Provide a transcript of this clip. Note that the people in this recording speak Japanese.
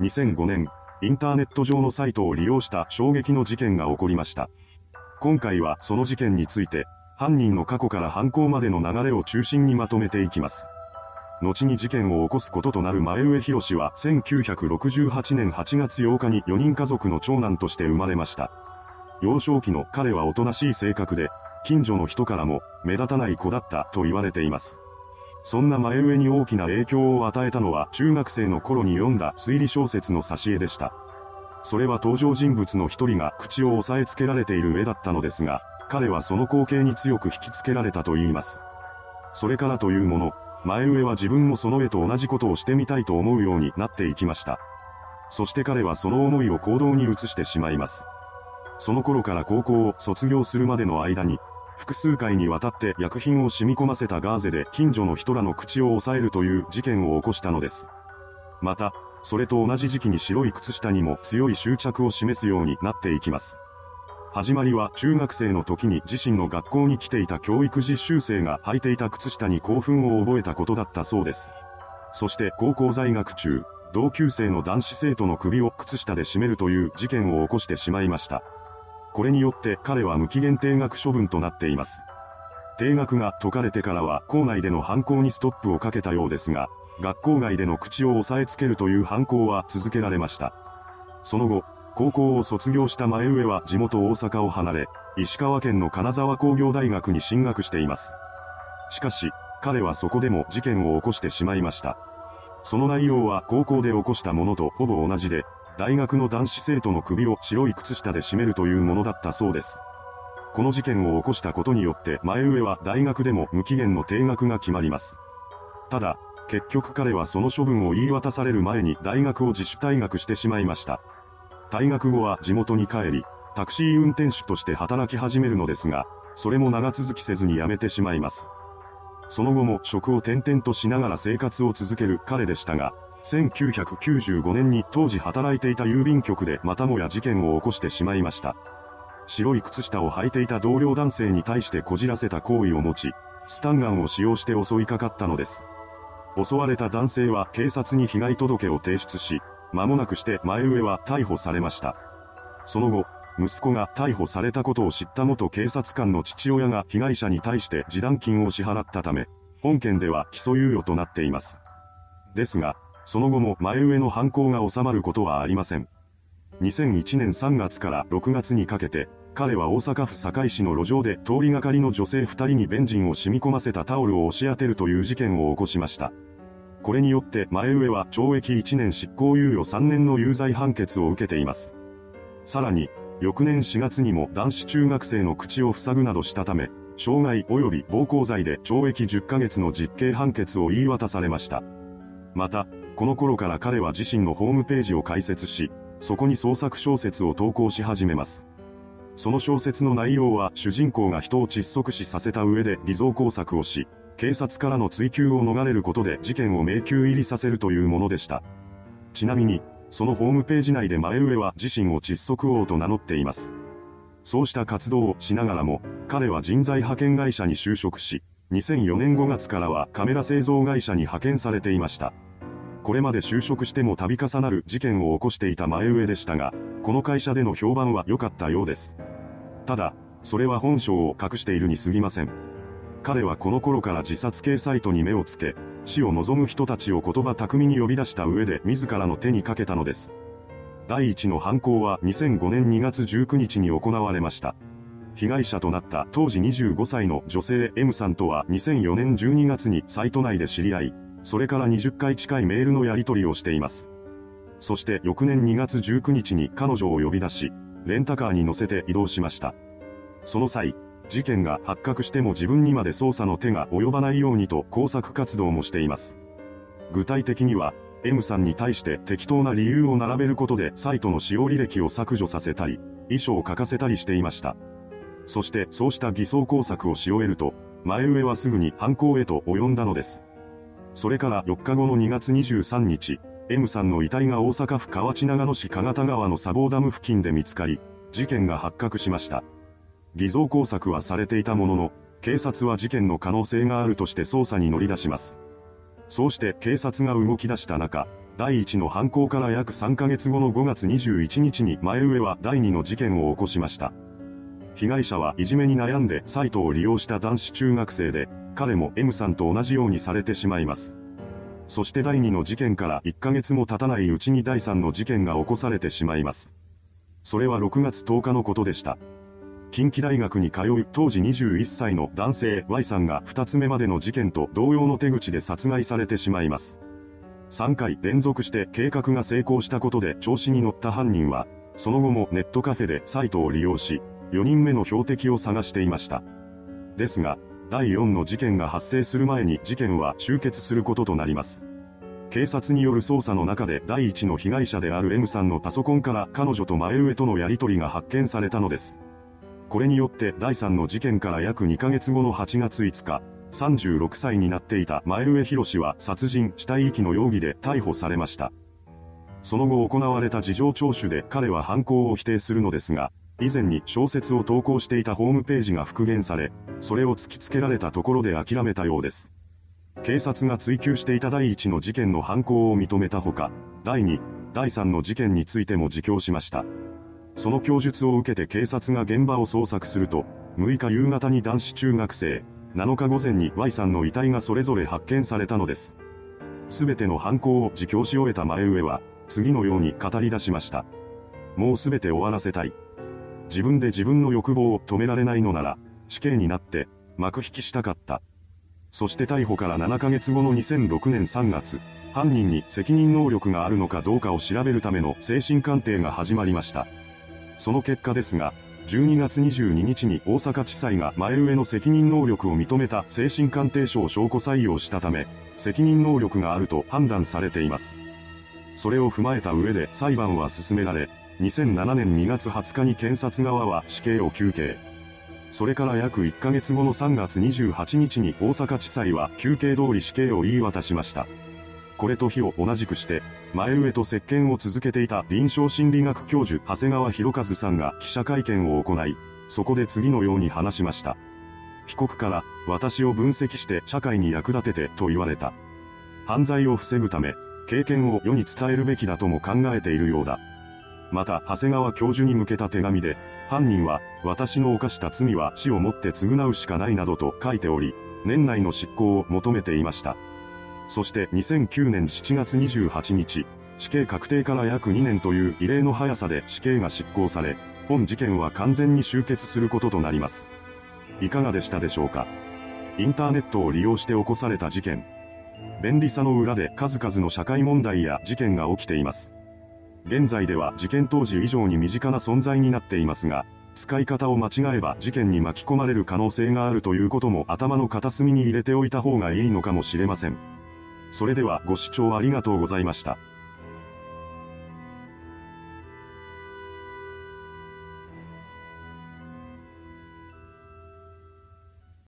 2005年、インターネット上のサイトを利用した衝撃の事件が起こりました。今回はその事件について、犯人の過去から犯行までの流れを中心にまとめていきます。後に事件を起こすこととなる前上博士は1968年8月8日に4人家族の長男として生まれました。幼少期の彼はおとなしい性格で、近所の人からも目立たない子だったと言われています。そんな前上に大きな影響を与えたのは中学生の頃に読んだ推理小説の挿絵でした。それは登場人物の一人が口を押さえつけられている絵だったのですが、彼はその光景に強く引きつけられたと言います。それからというもの、前上は自分もその絵と同じことをしてみたいと思うようになっていきました。そして彼はその思いを行動に移してしまいます。その頃から高校を卒業するまでの間に、複数回にわたって薬品を染み込ませたガーゼで近所の人らの口を押さえるという事件を起こしたのです。また、それと同じ時期に白い靴下にも強い執着を示すようになっていきます。始まりは中学生の時に自身の学校に来ていた教育実習生が履いていた靴下に興奮を覚えたことだったそうです。そして高校在学中、同級生の男子生徒の首を靴下で絞めるという事件を起こしてしまいました。これによって彼は無期限定額処分となっています。定額が解かれてからは校内での犯行にストップをかけたようですが、学校外での口を押さえつけるという犯行は続けられました。その後、高校を卒業した前上は地元大阪を離れ、石川県の金沢工業大学に進学しています。しかし、彼はそこでも事件を起こしてしまいました。その内容は高校で起こしたものとほぼ同じで、大学の男子生徒の首を白い靴下で絞めるというものだったそうです。この事件を起こしたことによって前上は大学でも無期限の定額が決まります。ただ、結局彼はその処分を言い渡される前に大学を自主退学してしまいました。退学後は地元に帰り、タクシー運転手として働き始めるのですが、それも長続きせずに辞めてしまいます。その後も職を転々としながら生活を続ける彼でしたが、1995年に当時働いていた郵便局でまたもや事件を起こしてしまいました。白い靴下を履いていた同僚男性に対してこじらせた行為を持ち、スタンガンを使用して襲いかかったのです。襲われた男性は警察に被害届を提出し、間もなくして前上は逮捕されました。その後、息子が逮捕されたことを知った元警察官の父親が被害者に対して示談金を支払ったため、本件では起訴猶予となっています。ですが、その後も前上の犯行が収まることはありません。2001年3月から6月にかけて、彼は大阪府堺市の路上で通りがかりの女性2人にベンジンを染み込ませたタオルを押し当てるという事件を起こしました。これによって前上は懲役1年執行猶予3年の有罪判決を受けています。さらに、翌年4月にも男子中学生の口を塞ぐなどしたため、傷害及び暴行罪で懲役10ヶ月の実刑判決を言い渡されました。また、この頃から彼は自身のホームページを開設し、そこに創作小説を投稿し始めます。その小説の内容は主人公が人を窒息死させた上で偽造工作をし、警察からの追及を逃れることで事件を迷宮入りさせるというものでした。ちなみに、そのホームページ内で前上は自身を窒息王と名乗っています。そうした活動をしながらも、彼は人材派遣会社に就職し、2004年5月からはカメラ製造会社に派遣されていました。これまで就職しても度重なる事件を起こしていた前上でしたが、この会社での評判は良かったようです。ただ、それは本性を隠しているに過ぎません。彼はこの頃から自殺系サイトに目をつけ、死を望む人たちを言葉巧みに呼び出した上で自らの手にかけたのです。第一の犯行は2005年2月19日に行われました。被害者となった当時25歳の女性 M さんとは2004年12月にサイト内で知り合い、それから20回近いメールのやり取りをしています。そして翌年2月19日に彼女を呼び出し、レンタカーに乗せて移動しました。その際、事件が発覚しても自分にまで捜査の手が及ばないようにと工作活動もしています。具体的には、M さんに対して適当な理由を並べることでサイトの使用履歴を削除させたり、遺書を書かせたりしていました。そしてそうした偽装工作をし終えると、前上はすぐに犯行へと及んだのです。それから4日後の2月23日、M さんの遺体が大阪府河内長野市加賀田川の砂防ダム付近で見つかり、事件が発覚しました。偽造工作はされていたものの、警察は事件の可能性があるとして捜査に乗り出します。そうして警察が動き出した中、第1の犯行から約3ヶ月後の5月21日に前上は第2の事件を起こしました。被害者はいじめに悩んでサイトを利用した男子中学生で、彼も M さんと同じようにされてしまいます。そして第2の事件から1ヶ月も経たないうちに第3の事件が起こされてしまいます。それは6月10日のことでした。近畿大学に通う当時21歳の男性 Y さんが2つ目までの事件と同様の手口で殺害されてしまいます。3回連続して計画が成功したことで調子に乗った犯人は、その後もネットカフェでサイトを利用し、4人目の標的を探していました。ですが、第4の事件が発生する前に事件は終結することとなります。警察による捜査の中で第1の被害者である M さんのパソコンから彼女と前上とのやり取りが発見されたのです。これによって第3の事件から約2ヶ月後の8月5日、36歳になっていた前上博士は殺人死体遺棄の容疑で逮捕されました。その後行われた事情聴取で彼は犯行を否定するのですが、以前に小説を投稿していたホームページが復元され、それを突きつけられたところで諦めたようです。警察が追及していた第1の事件の犯行を認めたほか、第2、第3の事件についても自供しました。その供述を受けて警察が現場を捜索すると、6日夕方に男子中学生、7日午前に Y さんの遺体がそれぞれ発見されたのです。すべての犯行を自供し終えた前上は、次のように語り出しました。もうすべて終わらせたい。自分で自分の欲望を止められないのなら、死刑になって、幕引きしたかった。そして逮捕から7ヶ月後の2006年3月、犯人に責任能力があるのかどうかを調べるための精神鑑定が始まりました。その結果ですが、12月22日に大阪地裁が前上の責任能力を認めた精神鑑定書を証拠採用したため、責任能力があると判断されています。それを踏まえた上で裁判は進められ、2007年2月20日に検察側は死刑を求刑。それから約1ヶ月後の3月28日に大阪地裁は休刑通り死刑を言い渡しました。これと日を同じくして、前上と接見を続けていた臨床心理学教授長谷川博和さんが記者会見を行い、そこで次のように話しました。被告から、私を分析して社会に役立ててと言われた。犯罪を防ぐため、経験を世に伝えるべきだとも考えているようだ。また、長谷川教授に向けた手紙で、犯人は、私の犯した罪は死をもって償うしかないなどと書いており、年内の執行を求めていました。そして2009年7月28日、死刑確定から約2年という異例の速さで死刑が執行され、本事件は完全に終結することとなります。いかがでしたでしょうかインターネットを利用して起こされた事件。便利さの裏で数々の社会問題や事件が起きています。現在では事件当時以上に身近な存在になっていますが、使い方を間違えば事件に巻き込まれる可能性があるということも頭の片隅に入れておいた方がいいのかもしれません。それではご視聴ありがとうございました。